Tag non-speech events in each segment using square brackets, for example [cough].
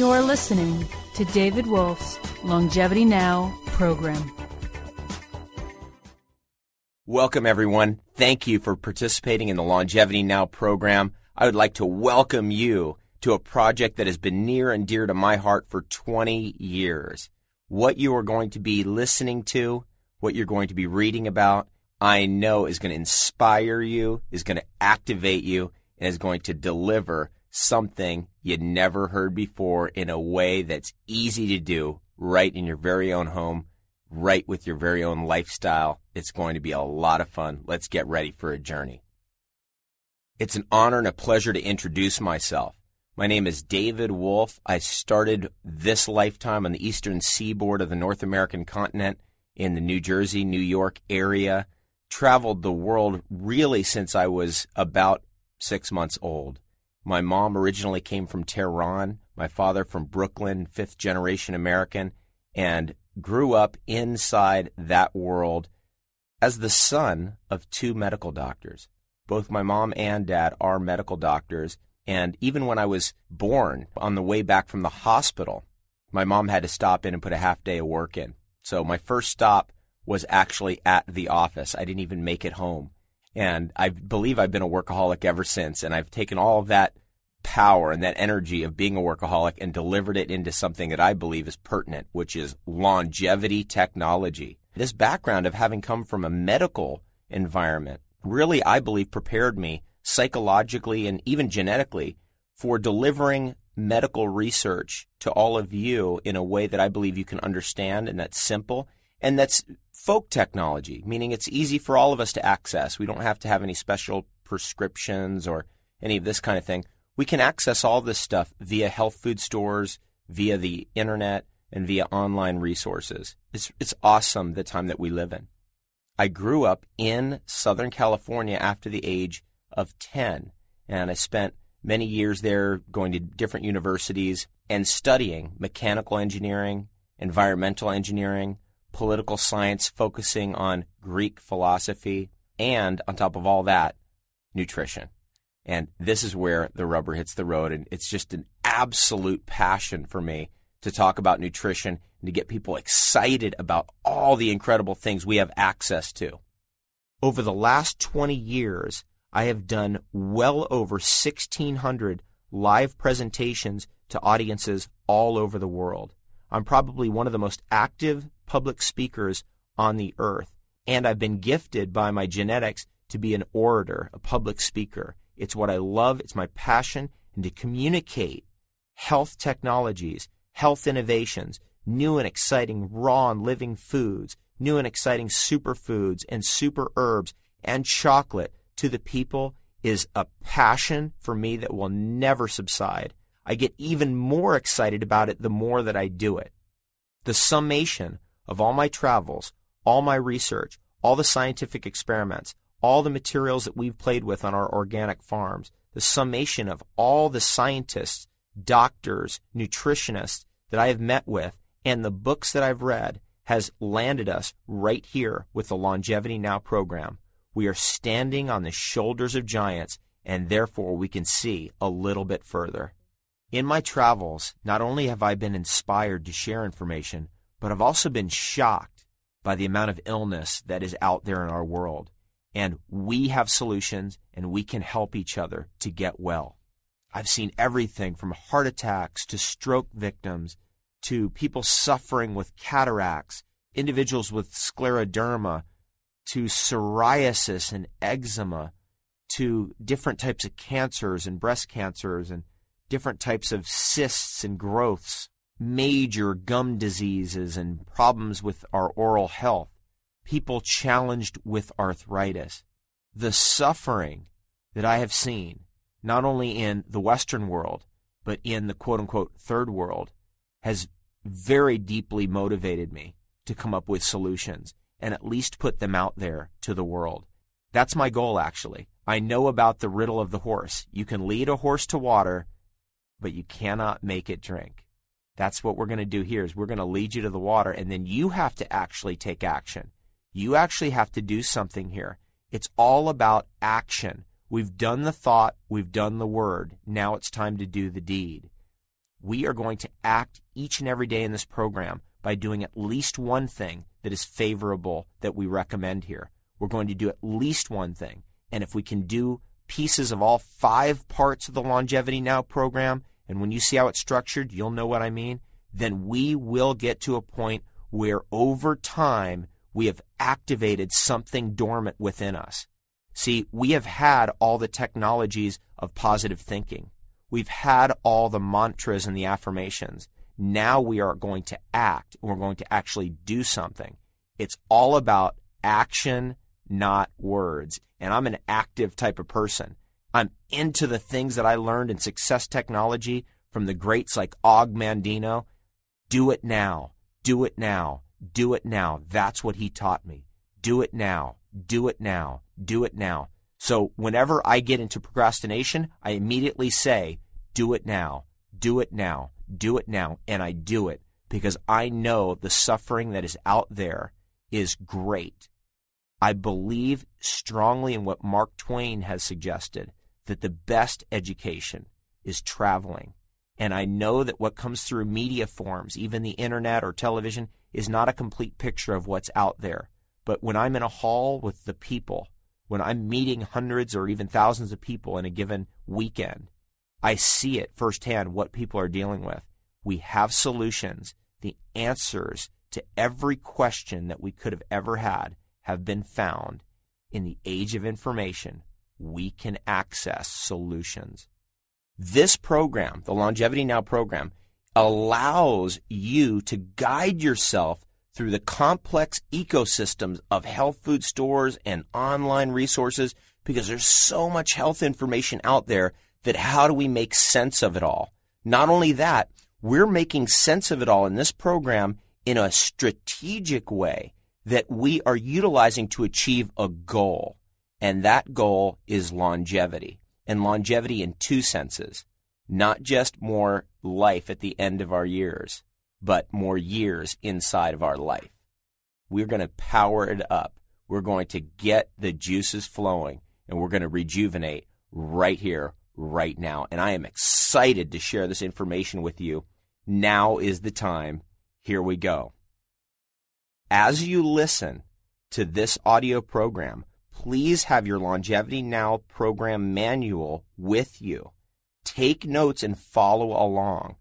You're listening to David Wolfe's Longevity Now program. Welcome, everyone. Thank you for participating in the Longevity Now program. I would like to welcome you to a project that has been near and dear to my heart for 20 years. What you are going to be listening to, what you're going to be reading about, I know is going to inspire you, is going to activate you, and is going to deliver something you never heard before in a way that's easy to do right in your very own home, right with your very own lifestyle. It's going to be a lot of fun. Let's get ready for a journey. It's an honor and a pleasure to introduce myself. My name is David Wolfe. I started this lifetime on the eastern seaboard of the North American continent in the New Jersey, New York area. Traveled the world really since I was about six months old. My mom originally came from Tehran, my father from Brooklyn, fifth generation American, and grew up inside that world as the son of two medical doctors. Both my mom and dad are medical doctors. And even when I was born, on the way back from the hospital, my mom had to stop in and put a half day of work in. So my first stop was actually at the office. I didn't even make it home. And I believe I've been a workaholic ever since. And I've taken all of that power and that energy of being a workaholic and delivered it into something that I believe is pertinent, which is longevity technology. This background of having come from a medical environment really, I believe, prepared me psychologically and even genetically for delivering medical research to all of you in a way that I believe you can understand and that's simple and that's folk technology, meaning it's easy for all of us to access. We don't have to have any special prescriptions or any of this kind of thing. We can access all this stuff via health food stores, via the internet, and via online resources. It's, it's awesome the time that we live in. I grew up in Southern California after the age of 10, and I spent many years there going to different universities and studying mechanical engineering, environmental engineering, political science, focusing on Greek philosophy, and on top of all that, nutrition. And this is where the rubber hits the road. And it's just an absolute passion for me to talk about nutrition and to get people excited about all the incredible things we have access to. Over the last 20 years, I have done well over 1,600 live presentations to audiences all over the world. I'm probably one of the most active public speakers on the earth, and I've been gifted by my genetics to be an orator, a public speaker. It's what I love, it's my passion, and to communicate health technologies, health innovations, new and exciting raw and living foods, new and exciting superfoods and super herbs and chocolate to the people is a passion for me that will never subside. I get even more excited about it the more that I do it. The summation of all my travels, all my research, all the scientific experiments, all the materials that we've played with on our organic farms, the summation of all the scientists, doctors, nutritionists that I have met with, and the books that I've read has landed us right here with the Longevity Now program. We are standing on the shoulders of giants, and therefore we can see a little bit further. In my travels, not only have I been inspired to share information, but I've also been shocked by the amount of illness that is out there in our world. And we have solutions, and we can help each other to get well. I've seen everything from heart attacks to stroke victims to people suffering with cataracts, individuals with scleroderma, to psoriasis and eczema, to different types of cancers and breast cancers and different types of cysts and growths, major gum diseases and problems with our oral health, people challenged with arthritis. The suffering that I have seen, not only in the Western world, but in the quote unquote third world, has very deeply motivated me to come up with solutions and at least put them out there to the world. That's my goal, actually. I know about the riddle of the horse. You can lead a horse to water, but you cannot make it drink. That's what we're going to do here is we're going to lead you to the water and then you have to actually take action. You actually have to do something here. It's all about action. We've done the thought, we've done the word. Now it's time to do the deed. we are going to act each and every day in this program by doing at least one thing that is favorable that we recommend here. We're going to do at least one thing. And if we can do pieces of all five parts of the Longevity Now program, and when you see how it's structured, you'll know what I mean, then we will get to a point where over time we have activated something dormant within us. See, we have had all the technologies of positive thinking. We've had all the mantras and the affirmations. Now we are going to act. We're going to actually do something. It's all about action, not words. And I'm an active type of person. I'm into the things that I learned in success technology from the greats like Og Mandino. Do it now. Do it now. Do it now. That's what he taught me. Do it now. Do it now. Do it now. So whenever I get into procrastination, I immediately say, do it now. Do it now. Do it now. And I do it because I know the suffering that is out there is great. I believe strongly in what Mark Twain has suggested that the best education is traveling. And I know that what comes through media forms, even the internet or television, is not a complete picture of what's out there. But when I'm in a hall with the people, when I'm meeting hundreds or even thousands of people in a given weekend, I see it firsthand what people are dealing with. We have solutions. The answers to every question that we could have ever had have been found. In the age of information, we can access solutions. This program, the Longevity Now program, allows you to guide yourself through the complex ecosystems of health food stores and online resources because there's so much health information out there that how do we make sense of it all? Not only that, we're making sense of it all in this program in a strategic way that we are utilizing to achieve a goal. And that goal is longevity. And longevity in two senses not just more life at the end of our years, but more years inside of our life. We're going to power it up. We're going to get the juices flowing and we're going to rejuvenate right here, right now. And I am excited to share this information with you. Now is the time. Here we go. As you listen to this audio program, please have your Longevity Now program manual with you. Take notes and follow along.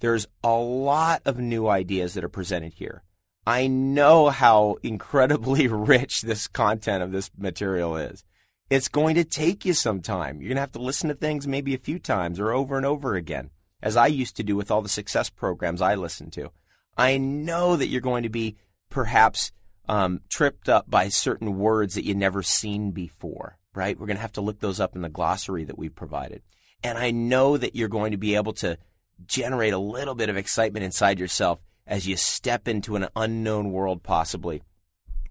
There's a lot of new ideas that are presented here. I know how incredibly [laughs] rich this content of this material is. It's going to take you some time. You're going to have to listen to things maybe a few times or over and over again, as I used to do with all the success programs I listened to. I know that you're going to be perhaps um, tripped up by certain words that you've never seen before, right? We're going to have to look those up in the glossary that we've provided. And I know that you're going to be able to generate a little bit of excitement inside yourself as you step into an unknown world, possibly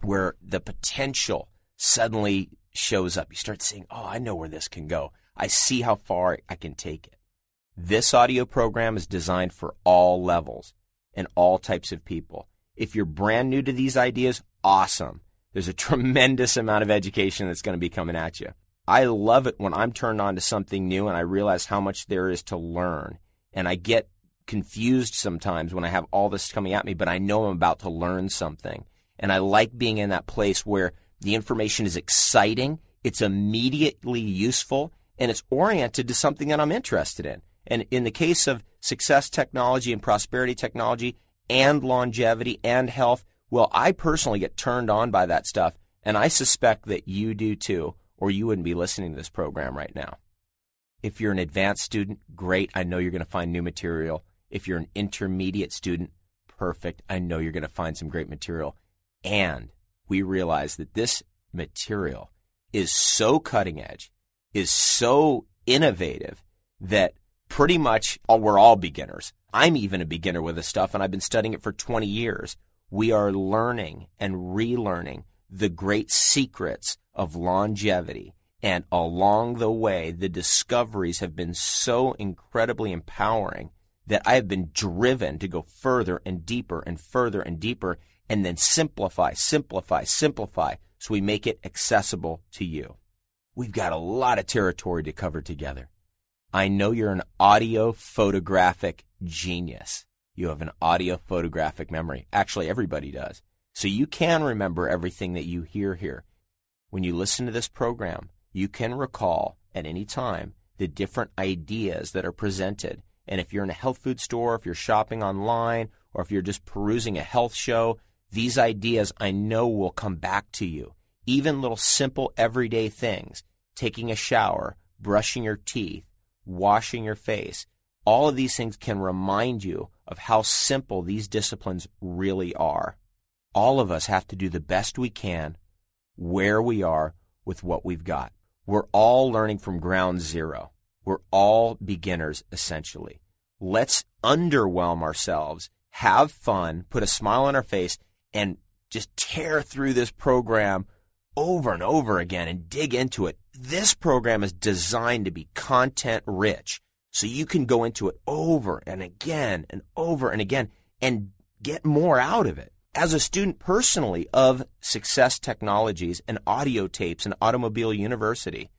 where the potential suddenly shows up. You start saying, Oh, I know where this can go. I see how far I can take it. This audio program is designed for all levels and all types of people. If you're brand new to these ideas, awesome. There's a [laughs] tremendous amount of education that's going to be coming at you. I love it when I'm turned on to something new and I realize how much there is to learn. And I get confused sometimes when I have all this coming at me, but I know I'm about to learn something. And I like being in that place where the information is exciting, it's immediately useful, and it's oriented to something that I'm interested in. And in the case of success technology and prosperity technology and longevity and health, well, I personally get turned on by that stuff, and I suspect that you do too or you wouldn't be listening to this program right now. If you're an advanced student, great. I know you're going to find new material. If you're an intermediate student, perfect. I know you're going to find some great material. And we realize that this material is so cutting edge, is so innovative that pretty much oh, we're all beginners. I'm even a beginner with this stuff, and I've been studying it for 20 years. We are learning and relearning the great secrets of longevity. And along the way, the discoveries have been so incredibly empowering that I have been driven to go further and deeper and further and deeper and then simplify, simplify, simplify so we make it accessible to you. We've got a lot of territory to cover together. I know you're an audio photographic genius. You have an audio photographic memory. Actually, everybody does. So you can remember everything that you hear here. When you listen to this program, you can recall at any time the different ideas that are presented. And if you're in a health food store, if you're shopping online, or if you're just perusing a health show, these ideas I know will come back to you. Even little simple everyday things, taking a shower, brushing your teeth, washing your face, all of these things can remind you of how simple these disciplines really are. All of us have to do the best we can where we are with what we've got. We're all learning from ground zero. We're all beginners, essentially. Let's underwhelm ourselves, have fun, put a smile on our face, and just tear through this program over and over again and dig into it. This program is designed to be content rich. So you can go into it over and again and over and again and get more out of it. As a student personally of Success Technologies and audio tapes and Automobile University,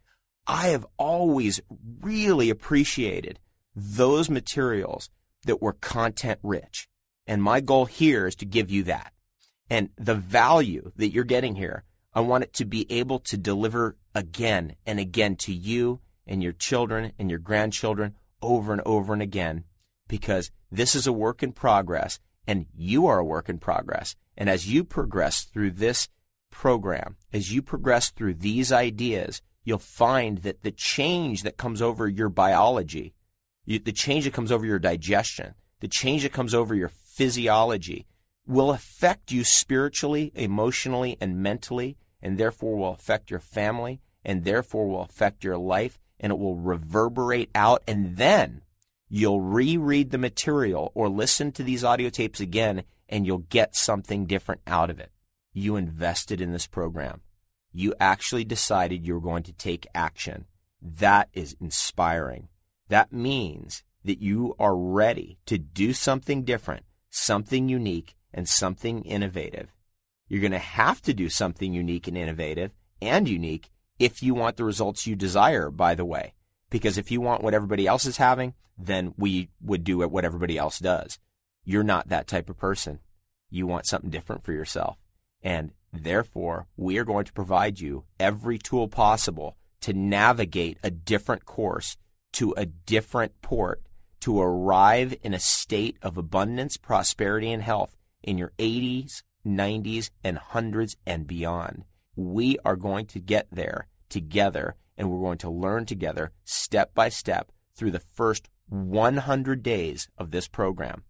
I have always really appreciated those materials that were content rich. And my goal here is to give you that. And the value that you're getting here, I want it to be able to deliver again and again to you and your children and your grandchildren over and over and again because this is a work in progress and you are a work in progress. And as you progress through this program, as you progress through these ideas, you'll find that the change that comes over your biology, you, the change that comes over your digestion, the change that comes over your physiology will affect you spiritually, emotionally, and mentally, and therefore will affect your family, and therefore will affect your life, and it will reverberate out. And then you'll reread the material or listen to these audio tapes again, and you'll get something different out of it. You invested in this program you actually decided you were going to take action. That is inspiring. That means that you are ready to do something different, something unique, and something innovative. You're going to have to do something unique and innovative and unique if you want the results you desire, by the way. Because if you want what everybody else is having, then we would do what everybody else does. You're not that type of person. You want something different for yourself. And Therefore, we are going to provide you every tool possible to navigate a different course to a different port to arrive in a state of abundance, prosperity, and health in your 80s, 90s, and hundreds and beyond. We are going to get there together and we're going to learn together step by step through the first 100 days of this program.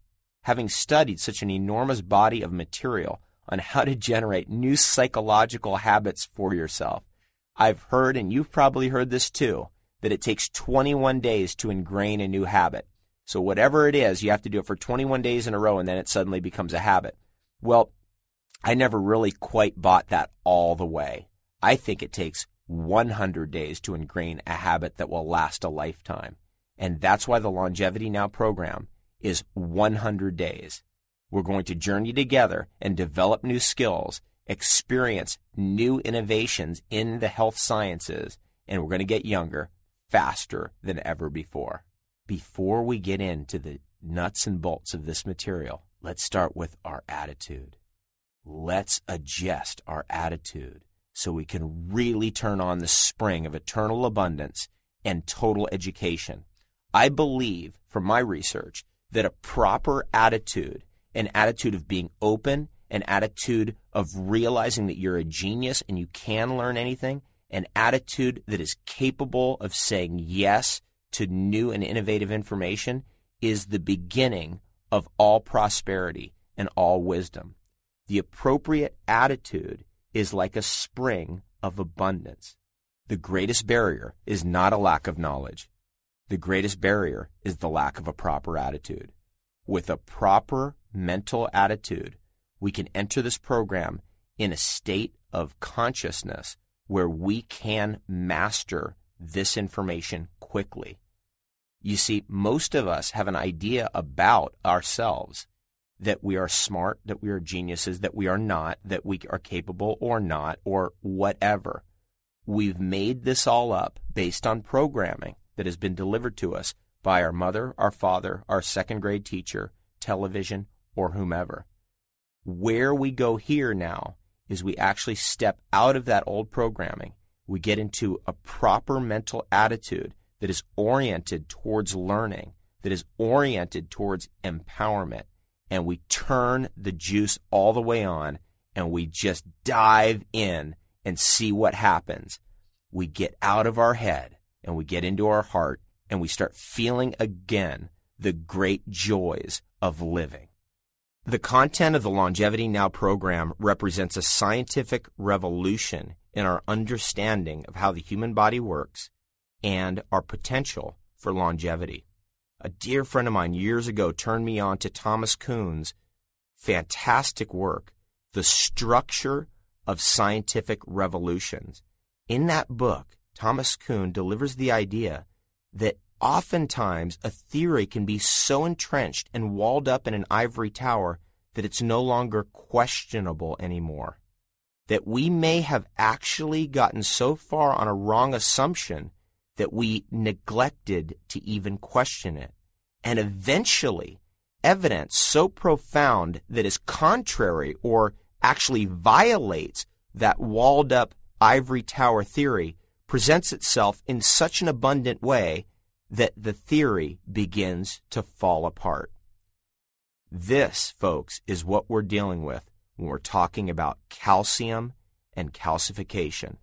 Having studied such an enormous body of material, on how to generate new psychological habits for yourself. I've heard, and you've probably heard this too, that it takes 21 days to ingrain a new habit. So, whatever it is, you have to do it for 21 days in a row and then it suddenly becomes a habit. Well, I never really quite bought that all the way. I think it takes 100 days to ingrain a habit that will last a lifetime. And that's why the Longevity Now program is 100 days. We're going to journey together and develop new skills, experience new innovations in the health sciences, and we're going to get younger faster than ever before. Before we get into the nuts and bolts of this material, let's start with our attitude. Let's adjust our attitude so we can really turn on the spring of eternal abundance and total education. I believe, from my research, that a proper attitude an attitude of being open, an attitude of realizing that you're a genius and you can learn anything, an attitude that is capable of saying yes to new and innovative information is the beginning of all prosperity and all wisdom. The appropriate attitude is like a spring of abundance. The greatest barrier is not a lack of knowledge. The greatest barrier is the lack of a proper attitude. With a proper mental attitude, we can enter this program in a state of consciousness where we can master this information quickly. You see, most of us have an idea about ourselves that we are smart, that we are geniuses, that we are not, that we are capable or not, or whatever. We've made this all up based on programming. that has been delivered to us by our mother, our father, our second grade teacher, television, or whomever. Where we go here now is we actually step out of that old programming. We get into a proper mental attitude that is oriented towards learning, that is oriented towards empowerment, and we turn the juice all the way on and we just dive in and see what happens. We get out of our head and we get into our heart and we start feeling again the great joys of living. The content of the Longevity Now program represents a scientific revolution in our understanding of how the human body works and our potential for longevity. A dear friend of mine years ago turned me on to Thomas Kuhn's fantastic work, The Structure of Scientific Revolutions. In that book, Thomas Kuhn delivers the idea that oftentimes a theory can be so entrenched and walled up in an ivory tower that it's no longer questionable anymore. That we may have actually gotten so far on a wrong assumption that we neglected to even question it. And eventually, evidence so profound that is contrary or actually violates that walled up ivory tower theory presents itself in such an abundant way that the theory begins to fall apart. This, folks, is what we're dealing with when we're talking about calcium and calcification.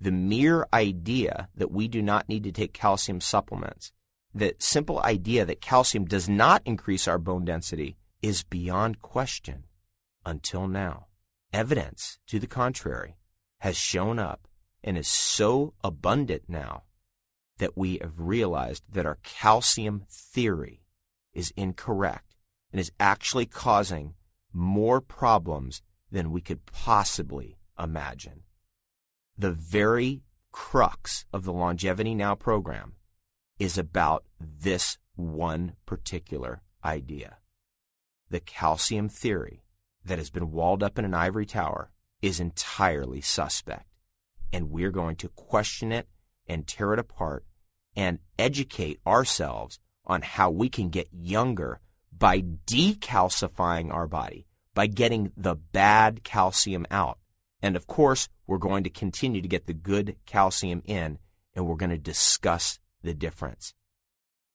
The mere idea that we do not need to take calcium supplements, that simple idea that calcium does not increase our bone density, is beyond question until now. Evidence to the contrary has shown up and is so abundant now that we have realized that our calcium theory is incorrect and is actually causing more problems than we could possibly imagine. The very crux of the Longevity Now program is about this one particular idea. The calcium theory that has been walled up in an ivory tower is entirely suspect and we're going to question it and tear it apart and educate ourselves on how we can get younger by decalcifying our body, by getting the bad calcium out. And of course, we're going to continue to get the good calcium in, and we're going to discuss the difference.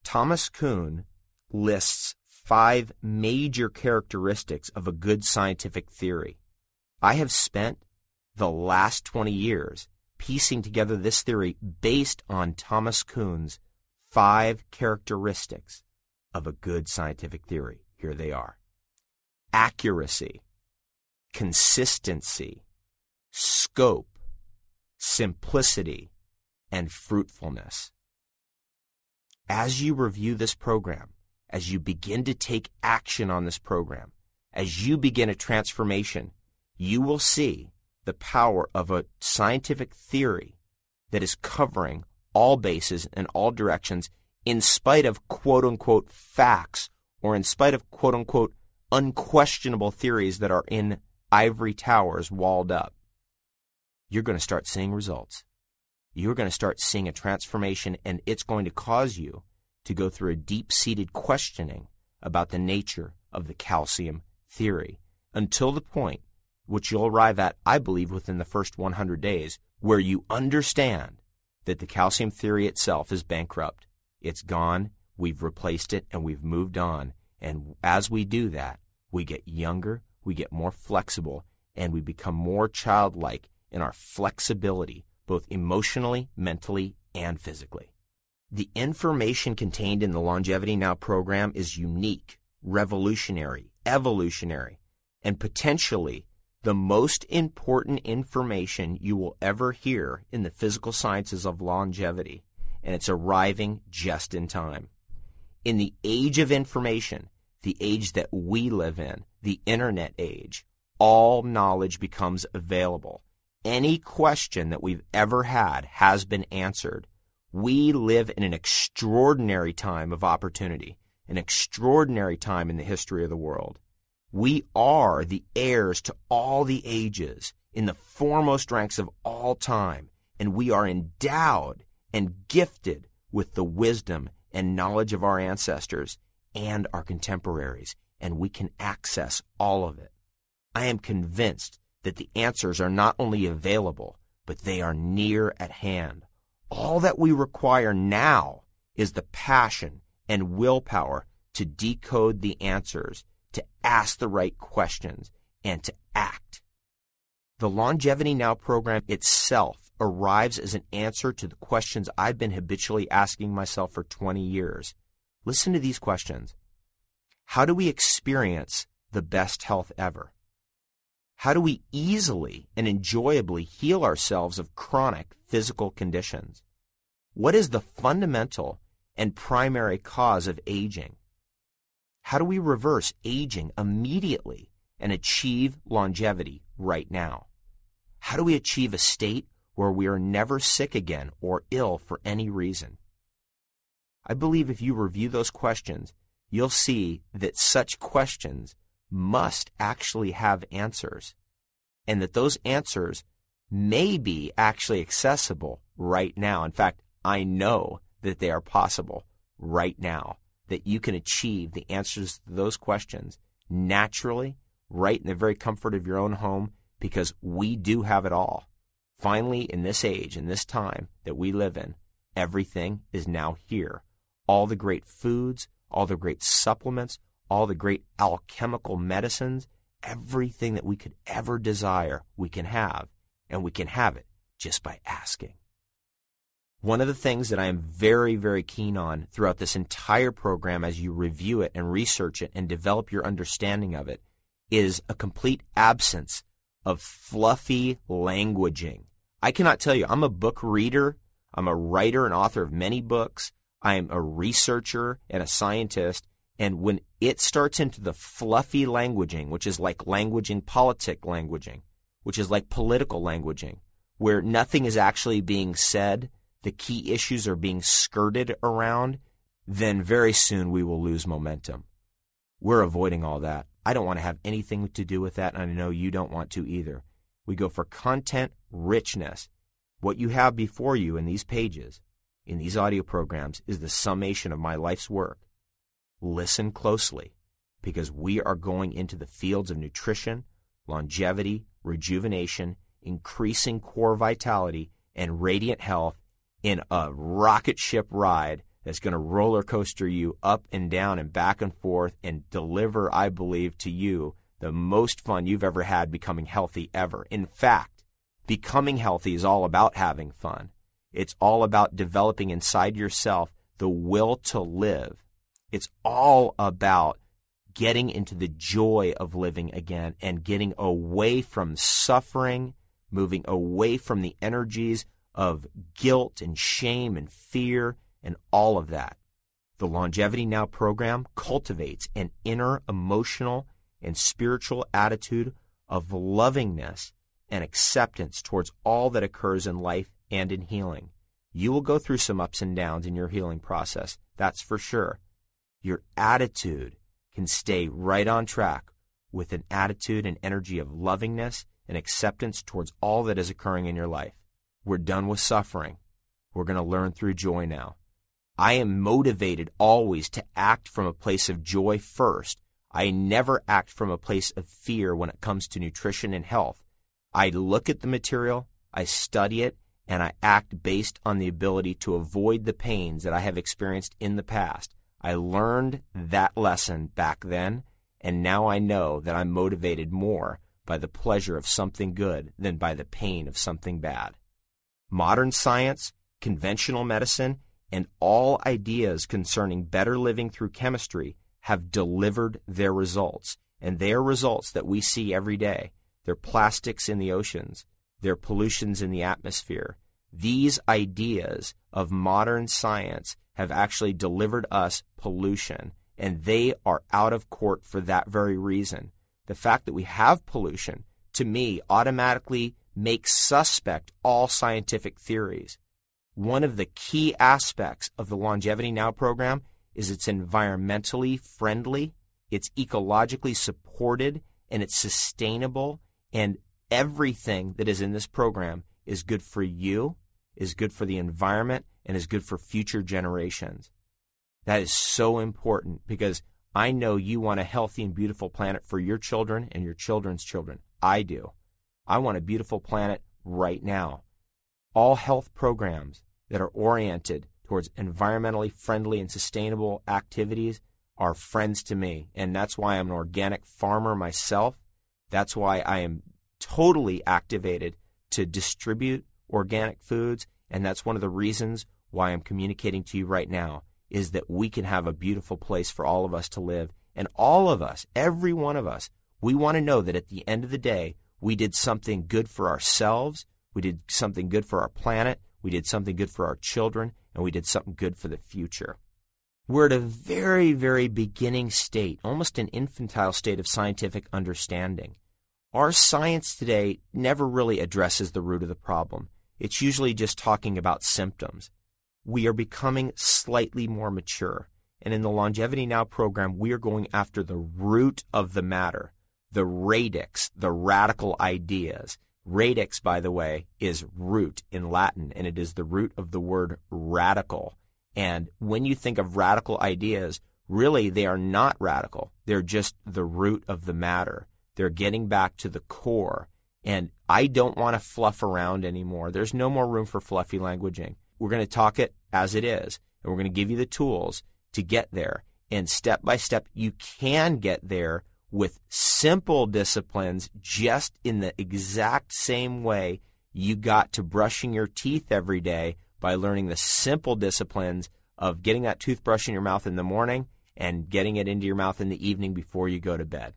Thomas Kuhn lists five major characteristics of a good scientific theory. I have spent the last 20 years piecing together this theory based on Thomas Kuhn's five characteristics of a good scientific theory. Here they are accuracy, consistency, scope, simplicity, and fruitfulness. As you review this program, as you begin to take action on this program, as you begin a transformation, you will see the power of a scientific theory that is covering all bases and all directions in spite of quote unquote facts or in spite of quote unquote unquestionable theories that are in ivory towers walled up. You're going to start seeing results. You're going to start seeing a transformation, and it's going to cause you to go through a deep seated questioning about the nature of the calcium theory until the point which you'll arrive at, I believe, within the first 100 days, where you understand that the calcium theory itself is bankrupt. It's gone, we've replaced it, and we've moved on. And as we do that, we get younger, we get more flexible, and we become more childlike in our flexibility, both emotionally, mentally, and physically. The information contained in the Longevity Now program is unique, revolutionary, evolutionary, and potentially the most important information you will ever hear in the physical sciences of longevity, and it's arriving just in time. In the age of information, the age that we live in, the internet age, all knowledge becomes available. Any question that we've ever had has been answered. We live in an extraordinary time of opportunity, an extraordinary time in the history of the world. We are the heirs to all the ages in the foremost ranks of all time, and we are endowed and gifted with the wisdom and knowledge of our ancestors and our contemporaries, and we can access all of it. I am convinced that the answers are not only available, but they are near at hand. All that we require now is the passion and willpower to decode the answers, to ask the right questions, and to act. The Longevity Now program itself arrives as an answer to the questions I've been habitually asking myself for 20 years. Listen to these questions. How do we experience the best health ever? How do we easily and enjoyably heal ourselves of chronic physical conditions? What is the fundamental and primary cause of aging? How do we reverse aging immediately and achieve longevity right now? How do we achieve a state where we are never sick again or ill for any reason? I believe if you review those questions, you'll see that such questions must actually have answers, and that those answers may be actually accessible right now. In fact, I know that they are possible right now, that you can achieve the answers to those questions naturally, right in the very comfort of your own home, because we do have it all. Finally, in this age, in this time that we live in, everything is now here. All the great foods, all the great supplements, all the great alchemical medicines, everything that we could ever desire, we can have. And we can have it just by asking. One of the things that I am very, very keen on throughout this entire program as you review it and research it and develop your understanding of it is a complete absence of fluffy languaging. I cannot tell you, I'm a book reader, I'm a writer and author of many books, I'm a researcher and a scientist, and when it starts into the fluffy languaging, which is like languaging, politic languaging, which is like political languaging, where nothing is actually being said, the key issues are being skirted around, then very soon we will lose momentum. We're avoiding all that. I don't want to have anything to do with that, and I know you don't want to either. We go for content richness. What you have before you in these pages, in these audio programs, is the summation of my life's work listen closely because we are going into the fields of nutrition, longevity, rejuvenation, increasing core vitality, and radiant health in a rocket ship ride that's going to roller coaster you up and down and back and forth and deliver, I believe, to you the most fun you've ever had becoming healthy ever. In fact, becoming healthy is all about having fun. It's all about developing inside yourself the will to live it's all about getting into the joy of living again and getting away from suffering, moving away from the energies of guilt and shame and fear and all of that. The Longevity Now program cultivates an inner emotional and spiritual attitude of lovingness and acceptance towards all that occurs in life and in healing. You will go through some ups and downs in your healing process, that's for sure your attitude can stay right on track with an attitude and energy of lovingness and acceptance towards all that is occurring in your life. We're done with suffering. We're going to learn through joy now. I am motivated always to act from a place of joy first. I never act from a place of fear when it comes to nutrition and health. I look at the material, I study it, and I act based on the ability to avoid the pains that I have experienced in the past. I learned that lesson back then, and now I know that I'm motivated more by the pleasure of something good than by the pain of something bad. Modern science, conventional medicine, and all ideas concerning better living through chemistry have delivered their results, and they are results that we see every day. They're plastics in the oceans, they're pollutions in the atmosphere. These ideas of modern science have actually delivered us pollution, and they are out of court for that very reason. The fact that we have pollution, to me, automatically makes suspect all scientific theories. One of the key aspects of the Longevity Now program is it's environmentally friendly, it's ecologically supported, and it's sustainable. And everything that is in this program is good for you, is good for the environment, and is good for future generations. That is so important because I know you want a healthy and beautiful planet for your children and your children's children. I do. I want a beautiful planet right now. All health programs that are oriented towards environmentally friendly and sustainable activities are friends to me. And that's why I'm an organic farmer myself. That's why I am totally activated to distribute organic foods. And that's one of the reasons why I'm communicating to you right now is that we can have a beautiful place for all of us to live. And all of us, every one of us, we want to know that at the end of the day, we did something good for ourselves, we did something good for our planet, we did something good for our children, and we did something good for the future. We're at a very, very beginning state, almost an infantile state of scientific understanding. Our science today never really addresses the root of the problem. It's usually just talking about symptoms. We are becoming slightly more mature. And in the Longevity Now program, we are going after the root of the matter, the radix, the radical ideas. Radix, by the way, is root in Latin, and it is the root of the word radical. And when you think of radical ideas, really they are not radical. They're just the root of the matter. They're getting back to the core. And I don't want to fluff around anymore. There's no more room for fluffy languaging. We're going to talk it as it is, and we're going to give you the tools to get there. And step by step, you can get there with simple disciplines just in the exact same way you got to brushing your teeth every day by learning the simple disciplines of getting that toothbrush in your mouth in the morning and getting it into your mouth in the evening before you go to bed.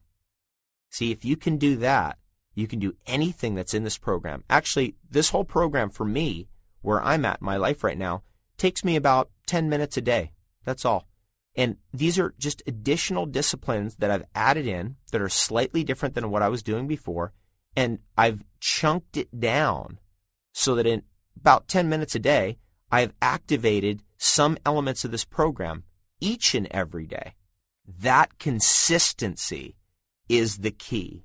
See, if you can do that, you can do anything that's in this program. Actually, this whole program for me where I'm at my life right now takes me about 10 minutes a day. That's all. And these are just additional disciplines that I've added in that are slightly different than what I was doing before. And I've chunked it down so that in about 10 minutes a day, I have activated some elements of this program each and every day. That consistency is the key.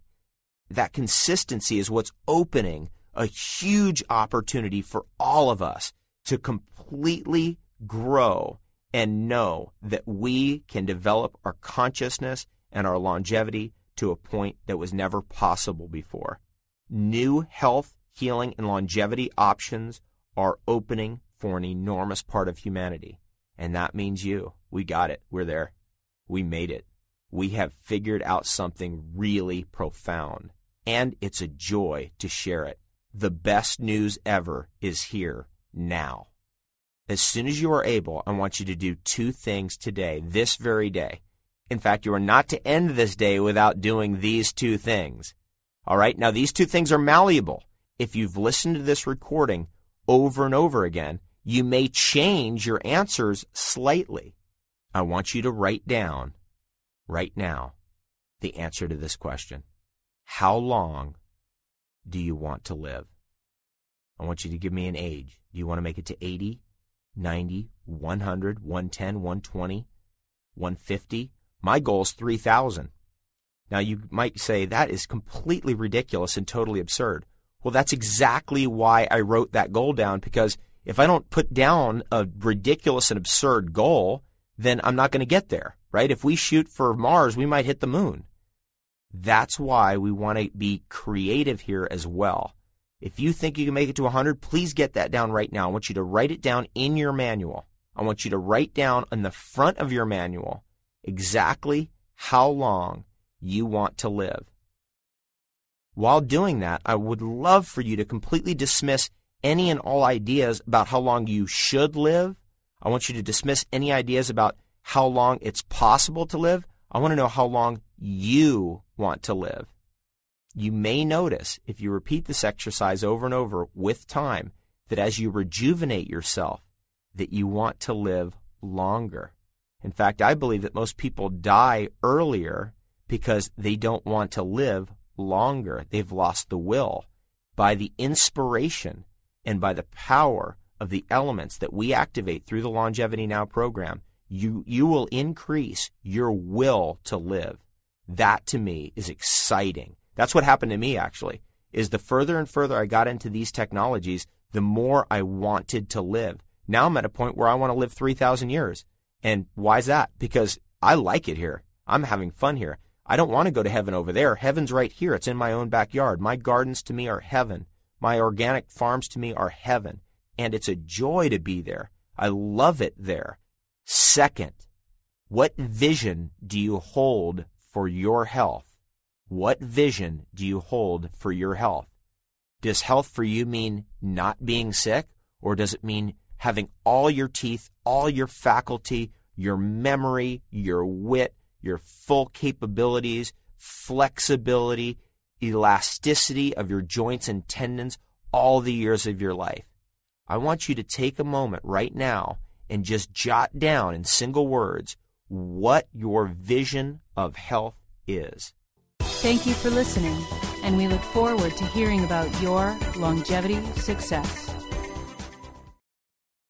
That consistency is what's opening a huge opportunity for all of us to completely grow and know that we can develop our consciousness and our longevity to a point that was never possible before. New health, healing, and longevity options are opening for an enormous part of humanity. And that means you. We got it. We're there. We made it. We have figured out something really profound. And it's a joy to share it. The best news ever is here now. As soon as you are able, I want you to do two things today, this very day. In fact, you are not to end this day without doing these two things. All right, now these two things are malleable. If you've listened to this recording over and over again, you may change your answers slightly. I want you to write down right now the answer to this question How long do you want to live? I want you to give me an age. Do you want to make it to 80, 90, 100, 110, 120, 150? My goal is 3,000. Now, you might say that is completely ridiculous and totally absurd. Well, that's exactly why I wrote that goal down because if I don't put down a ridiculous and absurd goal, then I'm not going to get there, right? If we shoot for Mars, we might hit the moon. That's why we want to be creative here as well. If you think you can make it to 100, please get that down right now. I want you to write it down in your manual. I want you to write down on the front of your manual exactly how long you want to live. While doing that, I would love for you to completely dismiss any and all ideas about how long you should live. I want you to dismiss any ideas about how long it's possible to live. I want to know how long you want to live. You may notice, if you repeat this exercise over and over with time, that as you rejuvenate yourself, that you want to live longer. In fact, I believe that most people die earlier because they don't want to live longer. They've lost the will. By the inspiration and by the power of the elements that we activate through the Longevity Now program, you, you will increase your will to live. That to me is exciting. That's what happened to me actually. Is the further and further I got into these technologies, the more I wanted to live. Now I'm at a point where I want to live 3,000 years. And why is that? Because I like it here. I'm having fun here. I don't want to go to heaven over there. Heaven's right here. It's in my own backyard. My gardens to me are heaven. My organic farms to me are heaven. And it's a joy to be there. I love it there. Second, what vision do you hold for your health? What vision do you hold for your health? Does health for you mean not being sick? Or does it mean having all your teeth, all your faculty, your memory, your wit, your full capabilities, flexibility, elasticity of your joints and tendons all the years of your life? I want you to take a moment right now and just jot down in single words what your vision of health is. Thank you for listening, and we look forward to hearing about your longevity success.